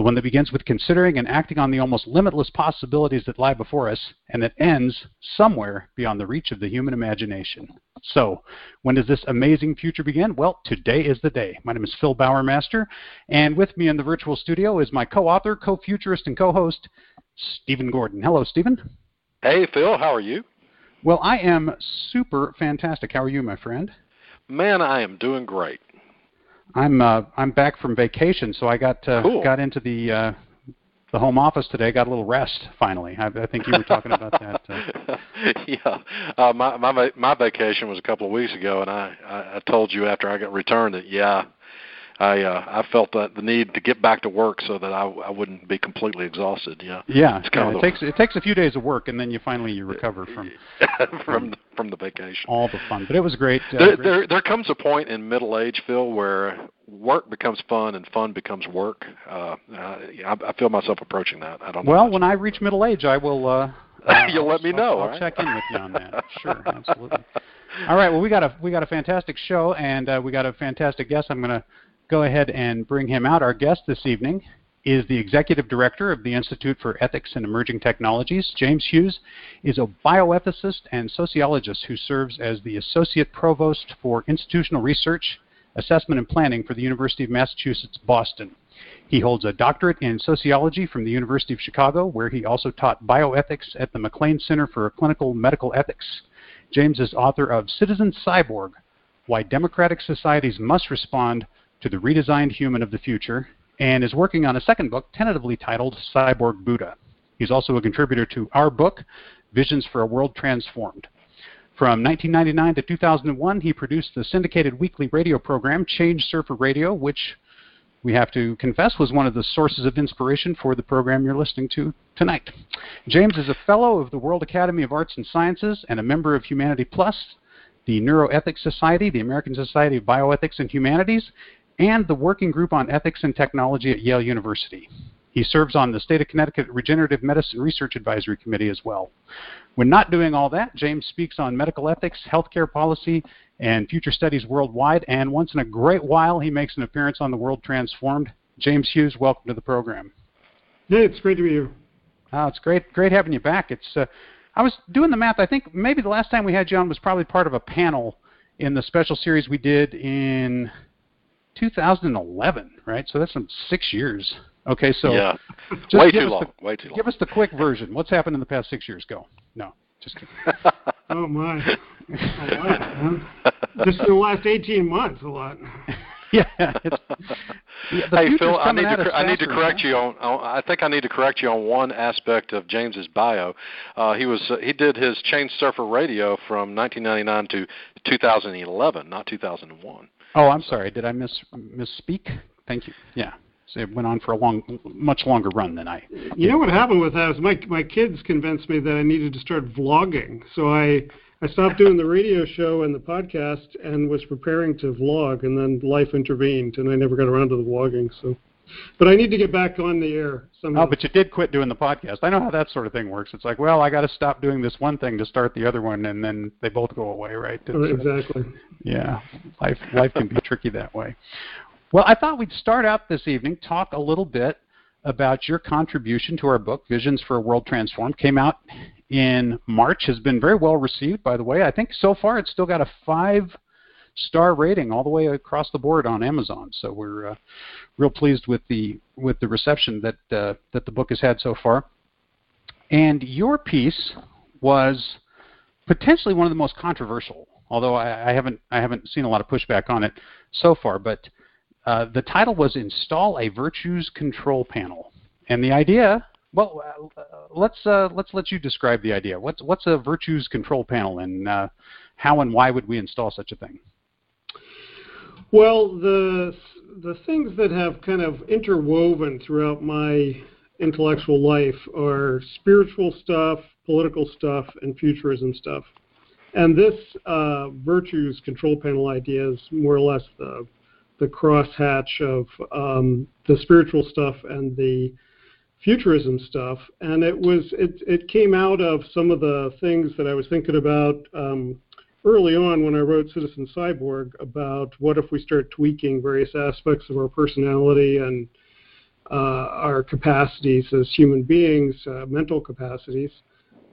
the one that begins with considering and acting on the almost limitless possibilities that lie before us, and that ends somewhere beyond the reach of the human imagination. So, when does this amazing future begin? Well, today is the day. My name is Phil Bowermaster, and with me in the virtual studio is my co author, co futurist, and co host, Stephen Gordon. Hello, Stephen. Hey, Phil, how are you? Well, I am super fantastic. How are you, my friend? Man, I am doing great. I'm uh, I'm back from vacation, so I got uh, cool. got into the uh, the home office today. Got a little rest finally. I, I think you were talking about that. Uh. yeah, uh, my my my vacation was a couple of weeks ago, and I I told you after I got returned that yeah, I uh, I felt that the need to get back to work so that I I wouldn't be completely exhausted. Yeah. Yeah. It's kind yeah, of it takes it takes a few days of work and then you finally you recover from from from the vacation. All the fun, but it was great. Uh, there, great. there there comes a point in middle age, Phil, where work becomes fun and fun becomes work. Uh, I, I feel myself approaching that. I don't. Well, when I reach middle age, I will. Uh, uh, You'll let me know. I'll, I'll right? check in with you on that. sure, absolutely. All right. Well, we got a we got a fantastic show, and uh, we got a fantastic guest. I'm going to go ahead and bring him out. Our guest this evening is the Executive Director of the Institute for Ethics and Emerging Technologies. James Hughes is a bioethicist and sociologist who serves as the Associate Provost for Institutional Research, Assessment and Planning for the University of Massachusetts, Boston. He holds a doctorate in sociology from the University of Chicago, where he also taught bioethics at the MacLean Center for Clinical Medical Ethics. James is author of Citizen Cyborg Why Democratic Societies Must Respond to the redesigned human of the future, and is working on a second book tentatively titled Cyborg Buddha. He's also a contributor to our book, Visions for a World Transformed. From 1999 to 2001, he produced the syndicated weekly radio program Change Surfer Radio, which we have to confess was one of the sources of inspiration for the program you're listening to tonight. James is a fellow of the World Academy of Arts and Sciences and a member of Humanity Plus, the Neuroethics Society, the American Society of Bioethics and Humanities, and the Working Group on Ethics and Technology at Yale University. He serves on the State of Connecticut Regenerative Medicine Research Advisory Committee as well. When not doing all that, James speaks on medical ethics, healthcare policy, and future studies worldwide, and once in a great while, he makes an appearance on The World Transformed. James Hughes, welcome to the program. Hey, it's great to be here. Oh, it's great, great having you back. It's uh, I was doing the math. I think maybe the last time we had you on was probably part of a panel in the special series we did in 2011, right? So that's some six years. Okay, so yeah, way too long. The, way too long. Give us the quick version. What's happened in the past six years? Go. No, just kidding. oh my, a lot. Huh? Just in the last 18 months, a lot. yeah. yeah hey Phil, I need to I need to correct you on, I think I need to correct you on one aspect of James's bio. Uh, he was uh, he did his Change Surfer Radio from 1999 to 2011, not 2001. Oh, I'm sorry. Did I miss misspeak? Thank you. Yeah. So it went on for a long, much longer run than I. You know what happened with that is my my kids convinced me that I needed to start vlogging. So I I stopped doing the radio show and the podcast and was preparing to vlog, and then life intervened, and I never got around to the vlogging. So but I need to get back on the air somehow. Oh, but you did quit doing the podcast. I know how that sort of thing works. It's like, well, I got to stop doing this one thing to start the other one, and then they both go away, right? Oh, exactly. yeah, life life can be tricky that way. Well, I thought we'd start out this evening talk a little bit about your contribution to our book, Visions for a World Transformed. Came out in March, has been very well received, by the way. I think so far it's still got a five star rating all the way across the board on Amazon. So we're uh, real pleased with the with the reception that uh, that the book has had so far. And your piece was potentially one of the most controversial, although I, I haven't I haven't seen a lot of pushback on it so far. But uh, the title was "Install a Virtues Control Panel," and the idea. Well, uh, let's uh, let's let you describe the idea. What's what's a virtues control panel, and uh, how and why would we install such a thing? Well, the the things that have kind of interwoven throughout my intellectual life are spiritual stuff, political stuff, and futurism stuff. And this uh, virtues control panel idea is more or less the the crosshatch of um, the spiritual stuff and the futurism stuff, and it was it it came out of some of the things that I was thinking about um, early on when I wrote Citizen Cyborg about what if we start tweaking various aspects of our personality and uh, our capacities as human beings, uh, mental capacities.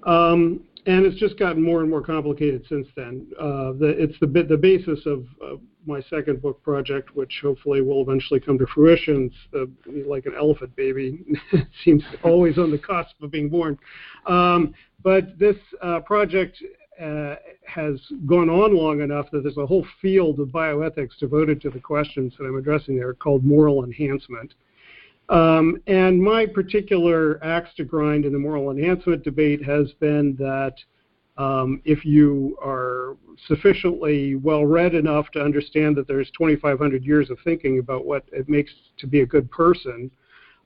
Um, and it's just gotten more and more complicated since then. Uh, the, it's the the basis of, of, my second book project, which hopefully will eventually come to fruition. It's like an elephant baby; it seems always on the cusp of being born. Um, but this uh, project uh, has gone on long enough that there's a whole field of bioethics devoted to the questions that I'm addressing there called moral enhancement. Um, and my particular axe to grind in the moral enhancement debate has been that um, if you are sufficiently well read enough to understand that there's 2,500 years of thinking about what it makes to be a good person,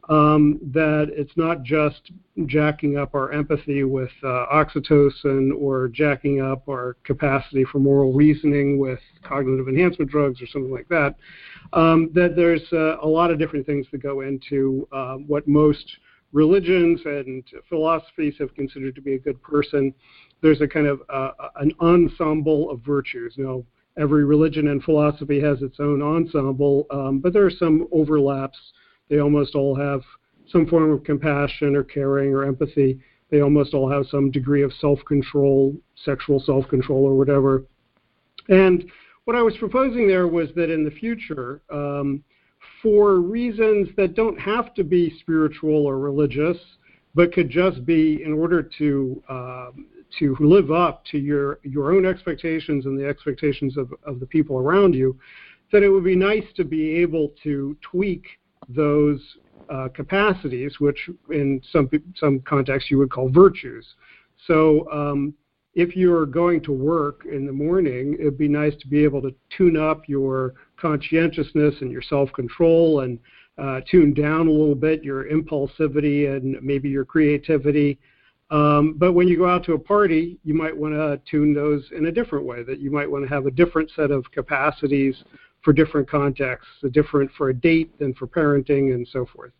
um, that it's not just jacking up our empathy with uh, oxytocin or jacking up our capacity for moral reasoning with cognitive enhancement drugs or something like that. Um, that there's uh, a lot of different things that go into uh, what most religions and philosophies have considered to be a good person. There's a kind of uh, an ensemble of virtues. Now, every religion and philosophy has its own ensemble, um, but there are some overlaps they almost all have some form of compassion or caring or empathy. They almost all have some degree of self control, sexual self control, or whatever. And what I was proposing there was that in the future, um, for reasons that don't have to be spiritual or religious, but could just be in order to um, to live up to your your own expectations and the expectations of, of the people around you, that it would be nice to be able to tweak those uh, capacities, which in some some contexts you would call virtues. So um, if you're going to work in the morning, it'd be nice to be able to tune up your conscientiousness and your self-control and uh, tune down a little bit your impulsivity and maybe your creativity. Um, but when you go out to a party, you might want to tune those in a different way, that you might want to have a different set of capacities for different contexts, different for a date than for parenting and so forth.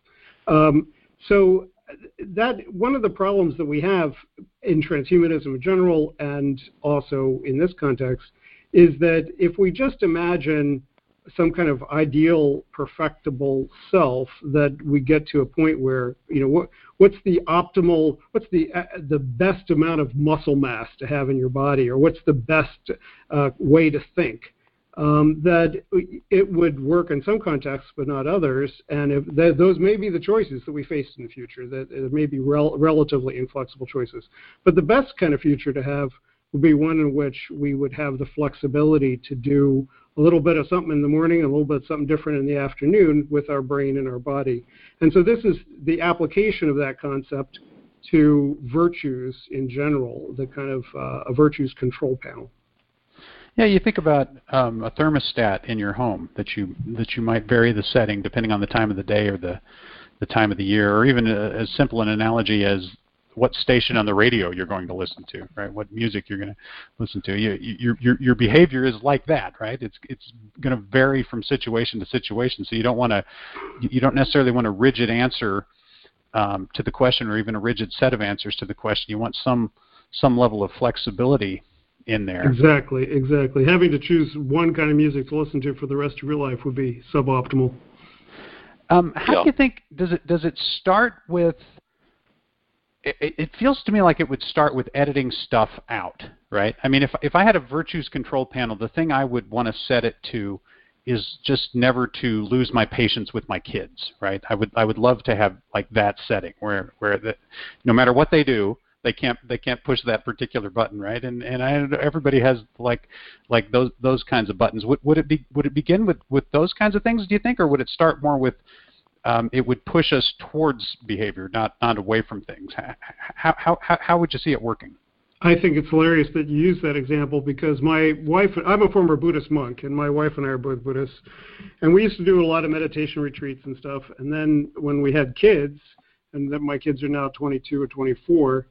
Um, so that one of the problems that we have in transhumanism in general and also in this context is that if we just imagine some kind of ideal perfectible self that we get to a point where you know what what's the optimal what's the uh, the best amount of muscle mass to have in your body or what's the best uh, way to think um, that it would work in some contexts but not others, and if th- those may be the choices that we face in the future. That there may be rel- relatively inflexible choices, but the best kind of future to have would be one in which we would have the flexibility to do a little bit of something in the morning, a little bit of something different in the afternoon with our brain and our body. And so this is the application of that concept to virtues in general, the kind of uh, a virtues control panel. Yeah, you think about um, a thermostat in your home that you that you might vary the setting depending on the time of the day or the the time of the year, or even a, as simple an analogy as what station on the radio you're going to listen to, right? What music you're going to listen to. You, your your your behavior is like that, right? It's it's going to vary from situation to situation. So you don't want to you don't necessarily want a rigid answer um, to the question, or even a rigid set of answers to the question. You want some some level of flexibility in there. Exactly, exactly. Having to choose one kind of music to listen to for the rest of your life would be suboptimal. Um, how yeah. do you think does it does it start with? It, it feels to me like it would start with editing stuff out, right? I mean, if if I had a virtues control panel, the thing I would want to set it to is just never to lose my patience with my kids, right? I would I would love to have like that setting where where the, no matter what they do, they can't they can't push that particular button, right? And and I, everybody has like like those those kinds of buttons. Would would it be would it begin with with those kinds of things? Do you think, or would it start more with um, it would push us towards behavior, not not away from things? How how how how would you see it working? I think it's hilarious that you use that example because my wife, I'm a former Buddhist monk, and my wife and I are both Buddhists, and we used to do a lot of meditation retreats and stuff. And then when we had kids, and that my kids are now 22 or 24,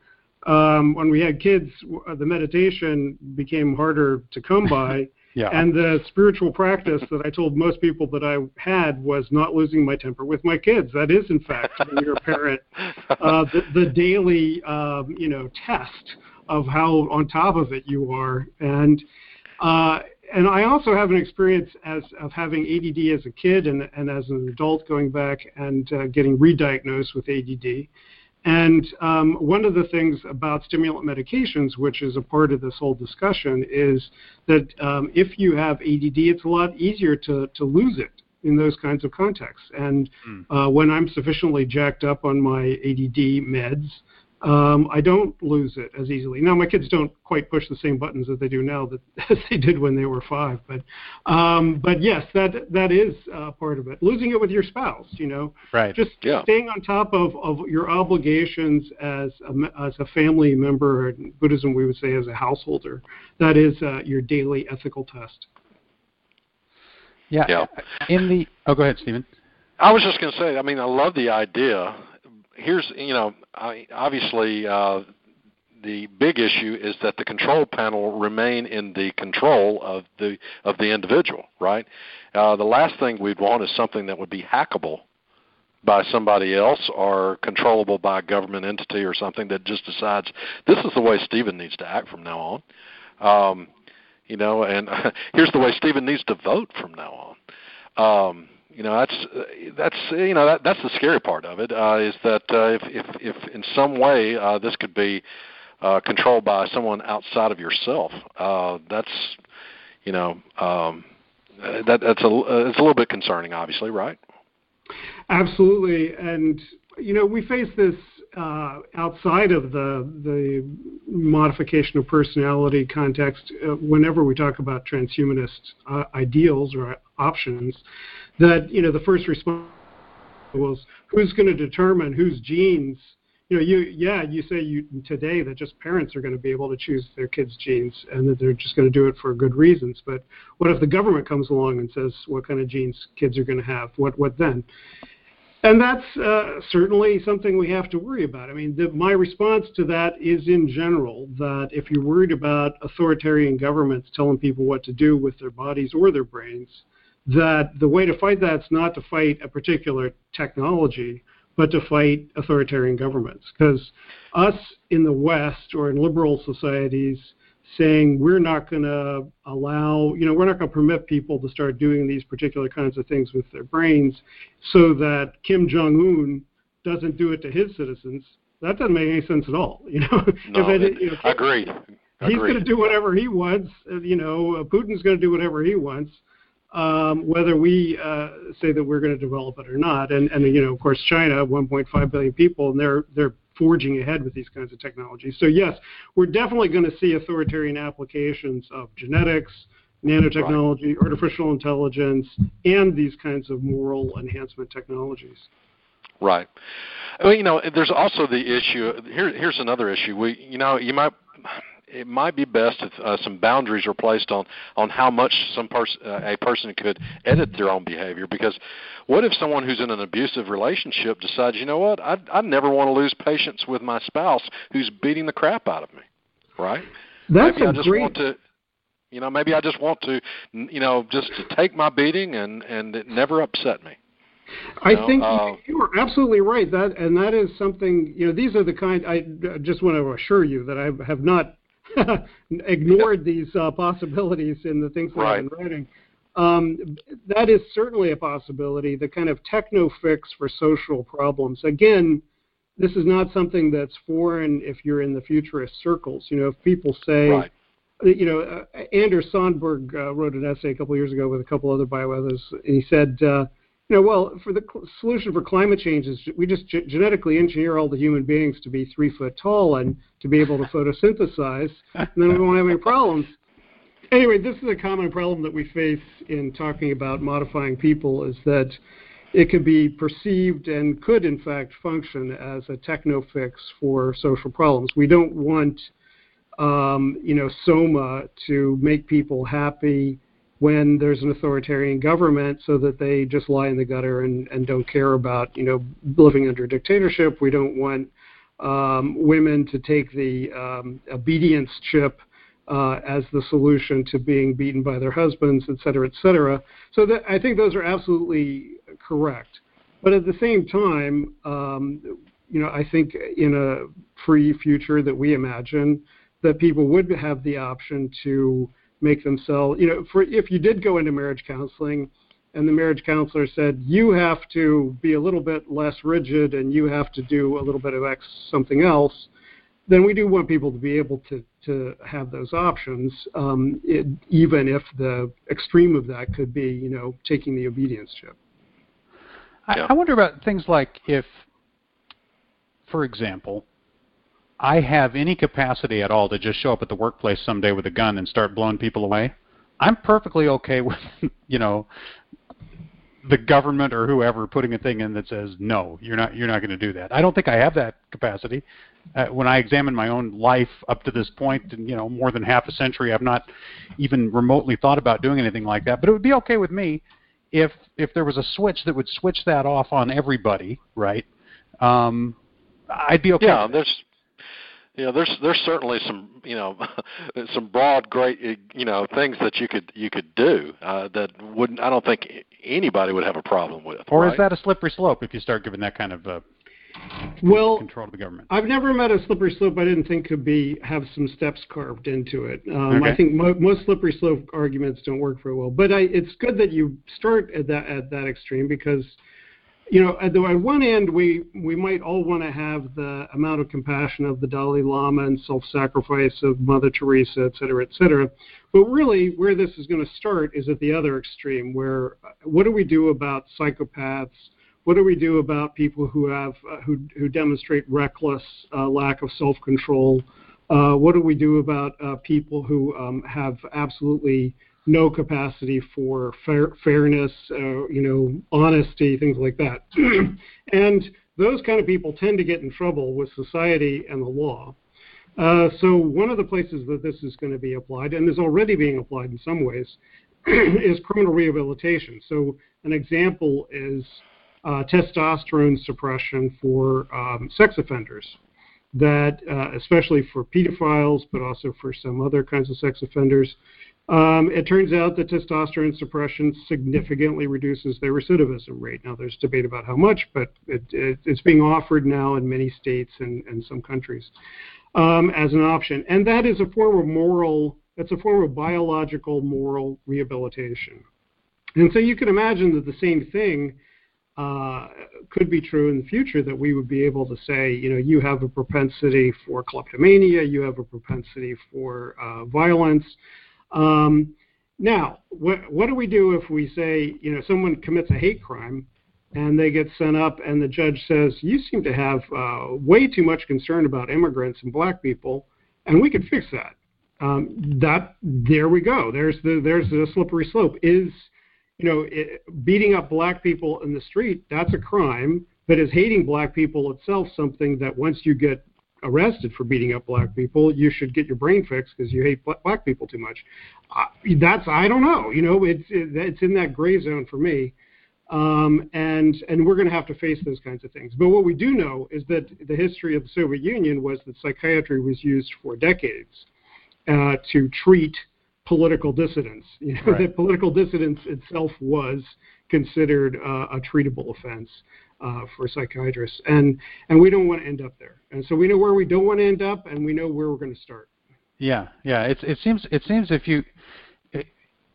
um, when we had kids, the meditation became harder to come by. Yeah. And the spiritual practice that I told most people that I had was not losing my temper with my kids. That is, in fact, when you're a parent, uh, the, the daily, um, you know, test of how on top of it you are. And uh, and I also have an experience as of having ADD as a kid and, and as an adult going back and uh, getting re-diagnosed with ADD. And um, one of the things about stimulant medications, which is a part of this whole discussion, is that um, if you have ADD, it's a lot easier to, to lose it in those kinds of contexts. And mm. uh, when I'm sufficiently jacked up on my ADD meds, um, I don't lose it as easily. Now, my kids don't quite push the same buttons that they do now that as they did when they were five. But, um, but yes, that that is uh, part of it. Losing it with your spouse, you know, right? Just yeah. staying on top of, of your obligations as a, as a family member. In Buddhism, we would say as a householder. That is uh, your daily ethical test. Yeah. yeah. In the oh, go ahead, Stephen. I was just going to say. I mean, I love the idea here's you know I, obviously uh, the big issue is that the control panel remain in the control of the of the individual, right? Uh, the last thing we'd want is something that would be hackable by somebody else or controllable by a government entity or something that just decides this is the way Stephen needs to act from now on. Um, you know, and here's the way Stephen needs to vote from now on. Um, you know that's that's you know that that's the scary part of it uh, is that uh, if if if in some way uh, this could be uh, controlled by someone outside of yourself, uh, that's you know um, that that's a uh, it's a little bit concerning, obviously, right? Absolutely, and you know we face this uh, outside of the the modification of personality context uh, whenever we talk about transhumanist uh, ideals or options that you know the first response was who's going to determine whose genes you know you yeah you say you today that just parents are going to be able to choose their kids genes and that they're just going to do it for good reasons but what if the government comes along and says what kind of genes kids are going to have what what then and that's uh, certainly something we have to worry about. I mean, the, my response to that is in general that if you're worried about authoritarian governments telling people what to do with their bodies or their brains, that the way to fight that's not to fight a particular technology, but to fight authoritarian governments. Because us in the West or in liberal societies saying we're not going to allow, you know, we're not going to permit people to start doing these particular kinds of things with their brains so that Kim Jong Un doesn't do it to his citizens. That doesn't make any sense at all. You know, no, if it, you know, agreed. He's going to do whatever he wants. You know, Putin's going to do whatever he wants um, whether we uh, say that we're going to develop it or not. And, and you know, of course, China, 1.5 billion people, and they're they're forging ahead with these kinds of technologies. So yes, we're definitely going to see authoritarian applications of genetics, nanotechnology, right. artificial intelligence, and these kinds of moral enhancement technologies. Right. Well, you know, there's also the issue. Here, here's another issue. We, you know, you might it might be best if uh, some boundaries are placed on on how much some person uh, a person could edit their own behavior. Because what if someone who's in an abusive relationship decides, you know what, I I never want to lose patience with my spouse who's beating the crap out of me, right? That's maybe a I just great... want to. You know, maybe I just want to, you know, just to take my beating and and it never upset me. I know, think uh, you are absolutely right. That and that is something. You know, these are the kind. I just want to assure you that I have not ignored these uh, possibilities in the things that right. I've been writing. Um, that is certainly a possibility. The kind of techno fix for social problems. Again, this is not something that's foreign if you're in the futurist circles. You know, if people say, right. you know, uh, Anders Sandberg uh, wrote an essay a couple years ago with a couple other bioethicists, and he said, know, well, for the solution for climate change is we just ge- genetically engineer all the human beings to be three foot tall and to be able to photosynthesize, and then we won't have any problems. Anyway, this is a common problem that we face in talking about modifying people is that it can be perceived and could in fact function as a techno fix for social problems. We don't want, um, you know, soma to make people happy when there's an authoritarian government so that they just lie in the gutter and, and don't care about you know living under dictatorship. We don't want um, women to take the um, obedience chip uh, as the solution to being beaten by their husbands, et cetera, et cetera. So that, I think those are absolutely correct. But at the same time, um, you know, I think in a free future that we imagine, that people would have the option to make themselves, you know, for if you did go into marriage counseling and the marriage counselor said you have to be a little bit less rigid and you have to do a little bit of X something else, then we do want people to be able to to have those options, um, it, even if the extreme of that could be, you know, taking the obedience chip. I, I wonder about things like if, for example, I have any capacity at all to just show up at the workplace someday with a gun and start blowing people away, I'm perfectly okay with, you know, the government or whoever putting a thing in that says no, you're not you're not going to do that. I don't think I have that capacity. Uh, when I examine my own life up to this point, and you know, more than half a century, I've not even remotely thought about doing anything like that. But it would be okay with me if if there was a switch that would switch that off on everybody, right? Um, I'd be okay. Yeah, there's you know, there's there's certainly some you know some broad great you know things that you could you could do uh, that wouldn't I don't think anybody would have a problem with. Or right? is that a slippery slope if you start giving that kind of uh, well control to the government? I've never met a slippery slope I didn't think could be have some steps carved into it. Um, okay. I think mo- most slippery slope arguments don't work very well, but I, it's good that you start at that at that extreme because you know, at, the, at one end, we, we might all want to have the amount of compassion of the Dalai Lama and self-sacrifice of Mother Teresa, et cetera, et cetera. But really, where this is going to start is at the other extreme, where uh, what do we do about psychopaths? What do we do about people who have uh, who who demonstrate reckless uh, lack of self-control? Uh, what do we do about uh, people who um, have absolutely no capacity for fair, fairness, uh, you know, honesty, things like that. and those kind of people tend to get in trouble with society and the law. Uh, so one of the places that this is going to be applied, and is already being applied in some ways, is criminal rehabilitation. So an example is uh, testosterone suppression for um, sex offenders. That, uh, especially for pedophiles, but also for some other kinds of sex offenders, um, it turns out that testosterone suppression significantly reduces their recidivism rate. Now, there's debate about how much, but it, it, it's being offered now in many states and, and some countries um, as an option. And that is a form of moral, that's a form of biological moral rehabilitation. And so you can imagine that the same thing uh, could be true in the future that we would be able to say, you know, you have a propensity for kleptomania, you have a propensity for uh, violence. Um, now, what, what do we do if we say, you know, someone commits a hate crime and they get sent up and the judge says, you seem to have uh, way too much concern about immigrants and black people, and we could fix that. Um, that there we go. There's the there's the slippery slope. Is you know it, beating up black people in the street that's a crime, but is hating black people itself something that once you get arrested for beating up black people, you should get your brain fixed because you hate black people too much. Uh, that's I don't know. You know, it's it, it's in that gray zone for me, um, and and we're going to have to face those kinds of things. But what we do know is that the history of the Soviet Union was that psychiatry was used for decades uh, to treat political dissidents. You know, right. that political dissidence itself was considered uh, a treatable offense uh, for psychiatrists, and and we don't want to end up there. And so we know where we don't want to end up, and we know where we're going to start. Yeah, yeah. It it seems it seems if you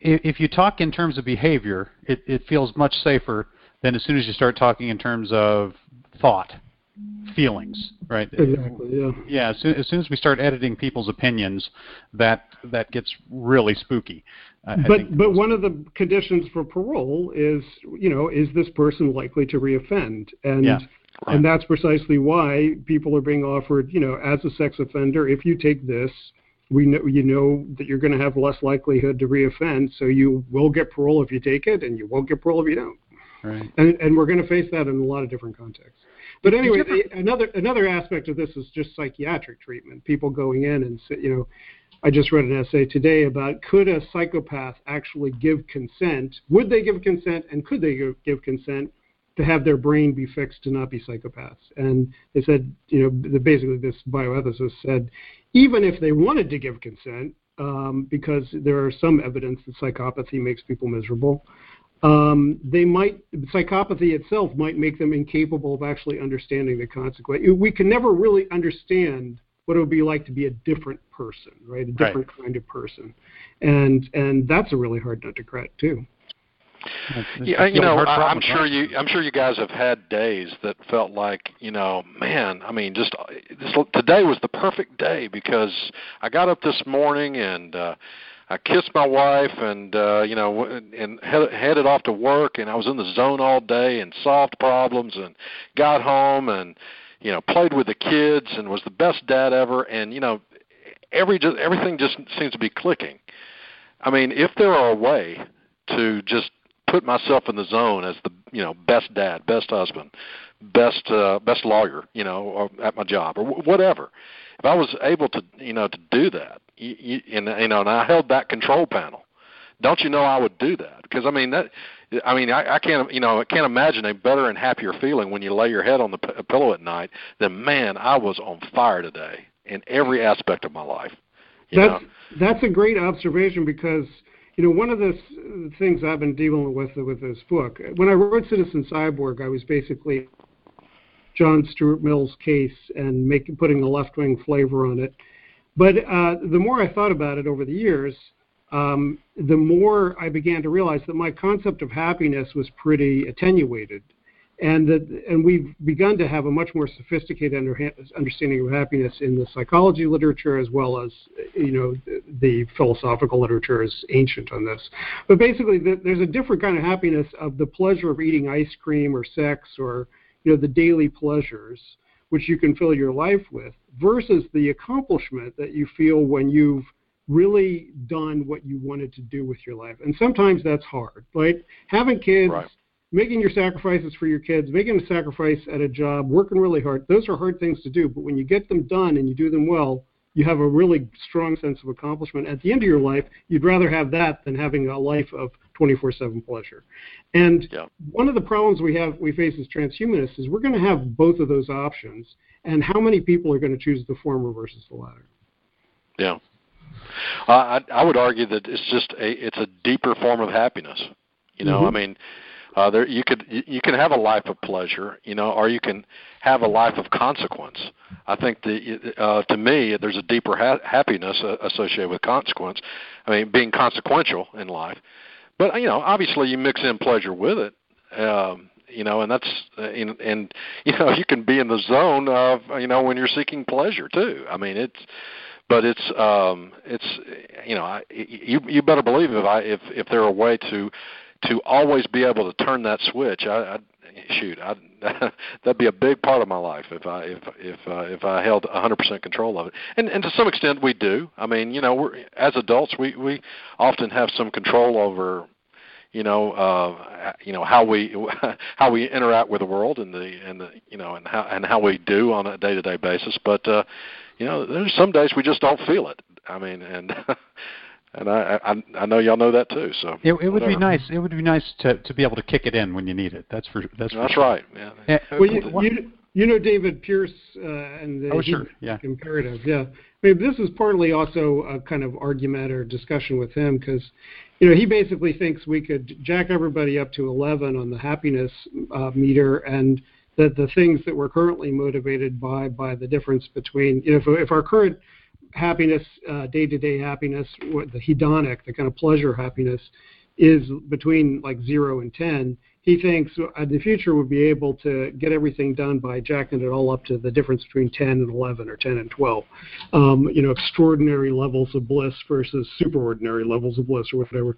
if you talk in terms of behavior, it, it feels much safer than as soon as you start talking in terms of thought, feelings, right? Exactly. Yeah. Yeah. As soon, as soon as we start editing people's opinions, that that gets really spooky. I, but I but one of the conditions for parole is you know is this person likely to reoffend and. Yeah. Right. And that's precisely why people are being offered, you know, as a sex offender, if you take this, we know you know that you're going to have less likelihood to reoffend, so you will get parole if you take it, and you won't get parole if you don't. Right. And and we're going to face that in a lot of different contexts. But anyway, ever... another another aspect of this is just psychiatric treatment. People going in and you know, I just read an essay today about could a psychopath actually give consent? Would they give consent, and could they give, consent to have their brain be fixed to not be psychopaths? And they said, you know, basically this bioethicist said, even if they wanted to give consent, um, because there are some evidence that psychopathy makes people miserable. Um, they might psychopathy itself might make them incapable of actually understanding the consequence. We can never really understand what it would be like to be a different person, right? A different right. kind of person, and and that's a really hard nut to crack too. yeah, you know, I'm sure you, I'm sure you guys have had days that felt like, you know, man, I mean, just this, today was the perfect day because I got up this morning and uh, I kissed my wife and uh, you know, and head, headed off to work, and I was in the zone all day and solved problems and got home and you know, played with the kids and was the best dad ever, and you know, every everything just seems to be clicking. I mean, if there are a way to just put myself in the zone as the you know best dad, best husband, best uh, best lawyer, you know, or at my job or whatever. If I was able to you know to do that, you, you, and you know, and I held that control panel, don't you know I would do that? Because I mean that I mean, I, I can't, you know, I can't imagine a better and happier feeling when you lay your head on the p- pillow at night than, man, I was on fire today in every aspect of my life. That's know? that's a great observation because you know one of the things I've been dealing with with this book. When I wrote Citizen Cyborg, I was basically John Stuart Mill's case and making putting a left wing flavor on it. But uh, the more I thought about it over the years, um, the more I began to realize that my concept of happiness was pretty attenuated, and that and we've begun to have a much more sophisticated under, understanding of happiness in the psychology literature as well as you know the, the philosophical literature is ancient on this. But basically, the, there's a different kind of happiness of the pleasure of eating ice cream or sex or you know the daily pleasures which you can fill your life with versus the accomplishment that you feel when you've really done what you wanted to do with your life. And sometimes that's hard, Like Having kids, right. making your sacrifices for your kids, making a sacrifice at a job, working really hard, those are hard things to do. But when you get them done and you do them well, you have a really strong sense of accomplishment. At the end of your life, you'd rather have that than having a life of 24/7 pleasure. And yeah. one of the problems we have we face as transhumanists is we're going to have both of those options, and how many people are going to choose the former versus the latter? Yeah. Uh, I, I would argue that it's just a it's a deeper form of happiness. You know, mm-hmm. I mean, uh, there you could you can have a life of pleasure, you know, or you can have a life of consequence. I think the uh, to me there's a deeper ha- happiness uh, associated with consequence. I mean, being consequential in life, but you know, obviously you mix in pleasure with it. Um, you know, and that's uh, and, and you know you can be in the zone of you know when you're seeking pleasure too. I mean, it's but it's um it's you know I, you you better believe if I if if there a way to to always be able to turn that switch I, I shoot I that'd be a big part of my life if I if if uh, if I held 100% control of it. And and to some extent we do. I mean you know we're as adults we we often have some control over you know uh you know how we how we interact with the world and the and the you know and how and how we do on a day to day basis. But uh you know, there's some days we just don't feel it. I mean, and and I I, I know y'all know that too. So it, it would be nice. It would be nice to to be able to kick it in when you need it. That's for that's for that's sure. right. Yeah. yeah. Well, you, you, you know David Pearce uh, and the oh, sure. yeah. imperative. Yeah. I mean, this is partly also a kind of argument or discussion with him because, you know, he basically thinks we could jack everybody up to 11 on the happiness uh, meter and the, the things that we're currently motivated by by the difference between you know if, if our current happiness uh, day to day happiness the hedonic the kind of pleasure happiness is between like zero and ten he thinks uh, the future would be able to get everything done by jacking it all up to the difference between 10 and 11 or 10 and 12. Um, you know, extraordinary levels of bliss versus superordinary levels of bliss or whatever.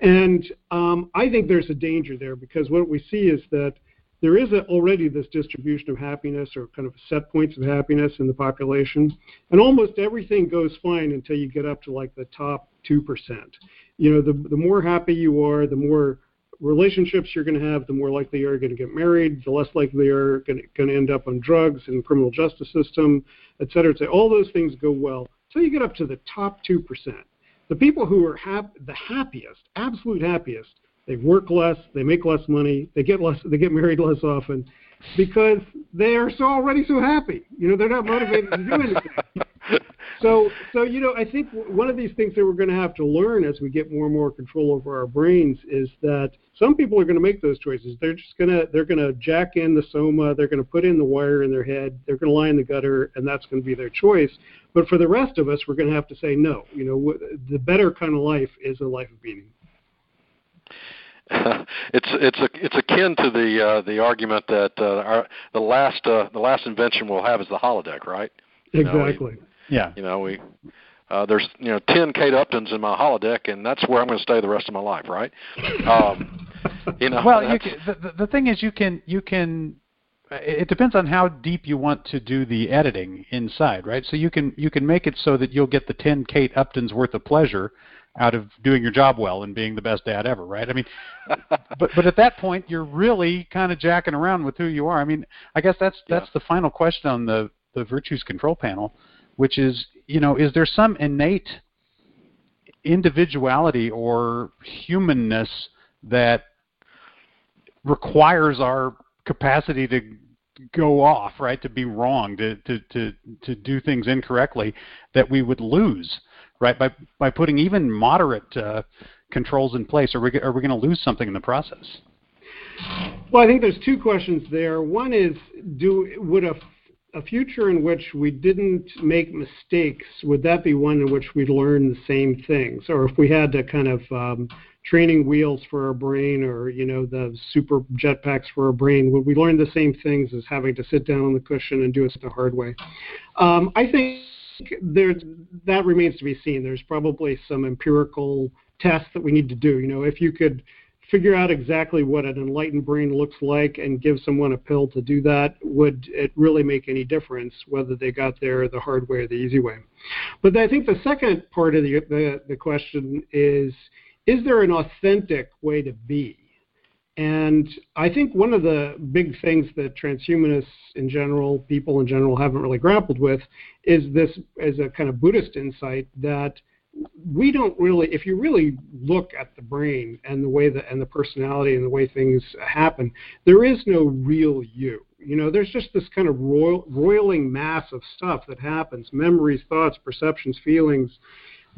And um, I think there's a danger there because what we see is that there is a, already this distribution of happiness or kind of set points of happiness in the population, and almost everything goes fine until you get up to like the top two percent. You know, the the more happy you are, the more relationships you're going to have, the more likely you're going to get married, the less likely you're going to, end up on drugs in the criminal justice system, et cetera. Et cetera. All those things go well. until you get up to the top two percent. The people who are hap- the happiest, absolute happiest, they work less, they make less money, they get less, they get married less often, because they are so already so happy. You know, they're not motivated to do anything. so, so you know, I think one of these things that we're going to have to learn as we get more and more control over our brains is that some people are going to make those choices. They're just going to they're going to jack in the soma, they're going to put in the wire in their head, they're going to lie in the gutter, and that's going to be their choice. But for the rest of us, we're going to have to say no. You know, the better kind of life is a life of meaning. It's it's a it's akin to the uh, the argument that uh, our, the last uh, the last invention we'll have is the holodeck, right? You exactly. Know, we, yeah. You know we uh, there's you know ten Kate Uptons in my holodeck, and that's where I'm going to stay the rest of my life, right? Um, you know. Well, you can, the the thing is, you can you can. It depends on how deep you want to do the editing inside, right? So you can you can make it so that you'll get the ten Kate Uptons worth of pleasure out of doing your job well and being the best dad ever, right? I mean, but but at that point, you're really kind of jacking around with who you are. I mean, I guess that's that's yeah. the final question on the the virtues control panel, which is, you know, is there some innate individuality or humanness that requires our capacity to go off, right? To be wrong, to to to to do things incorrectly, that we would lose right? By by putting even moderate uh, controls in place, are we are we going to lose something in the process? Well, I think there's two questions there. One is, do would a a future in which we didn't make mistakes, would that be one in which we'd learn the same things? Or if we had to kind of um, training wheels for our brain or, you know, the super jetpacks for our brain, would we learn the same things as having to sit down on the cushion and do it the hard way? Um, I think there that remains to be seen. There's probably some empirical tests that we need to do. You know, if you could figure out exactly what an enlightened brain looks like and give someone a pill to do that, would it really make any difference whether they got there the hard way or the easy way? But I think the second part of the, the, the question is, is there an authentic way to be? And I think one of the big things that transhumanists in general, people in general, haven't really grappled with is this as a kind of Buddhist insight that we don't really, if you really look at the brain and the way that and the personality and the way things happen, there is no real you. You know, there's just this kind of roil, roiling mass of stuff that happens: memories, thoughts, perceptions, feelings,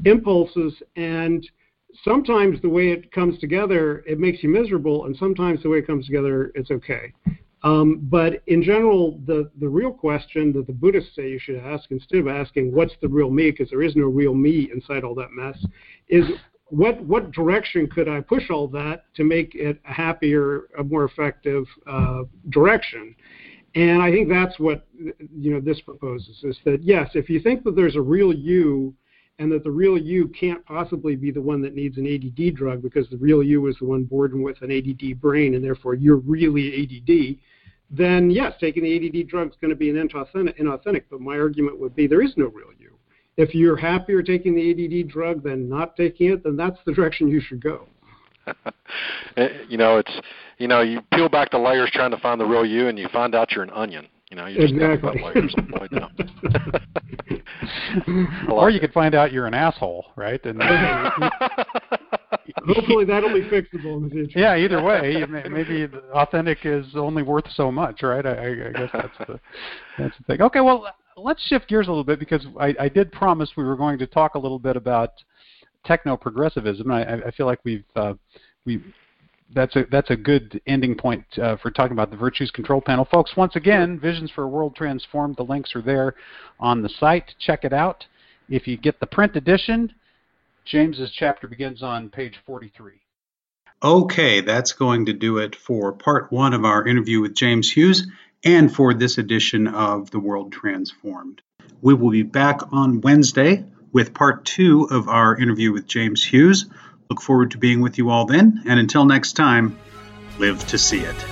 impulses, and sometimes the way it comes together, it makes you miserable, and sometimes the way it comes together, it's okay. Um, but in general, the, the real question that the Buddhists say you should ask, instead of asking what's the real me, because there is no real me inside all that mess, is what what direction could I push all that to make it a happier, a more effective uh, direction? And I think that's what you know this proposes is that yes, if you think that there's a real you and that the real you can't possibly be the one that needs an ADD drug because the real you is the one born with an ADD brain and therefore you're really ADD, then yes, taking the ADD drug is going to be an inauthentic, inauthentic. But my argument would be there is no real you. If you're happier taking the ADD drug than not taking it, then that's the direction you should go. Eh, you know, it's you know, you peel back the layers trying to find the real you, and you find out you're an onion. You know, you just exactly. layers or you could find out you're an asshole, right? And hopefully that'll be fixable in the future. Yeah, either way, maybe authentic is only worth so much, right? I, I guess that's the that's the thing. Okay, well, let's shift gears a little bit because I, I did promise we were going to talk a little bit about techno progressivism. I, I feel like we've uh, we that's a that's a good ending point uh, for talking about the virtues control panel, folks. Once again, Visions for a World Transformed. The links are there on the site. Check it out. If you get the print edition, James's chapter begins on page 43. Okay, that's going to do it for part one of our interview with James Hughes and for this edition of The World Transformed. We will be back on Wednesday with part two of our interview with James Hughes. Look forward to being with you all then, and until next time, live to see it.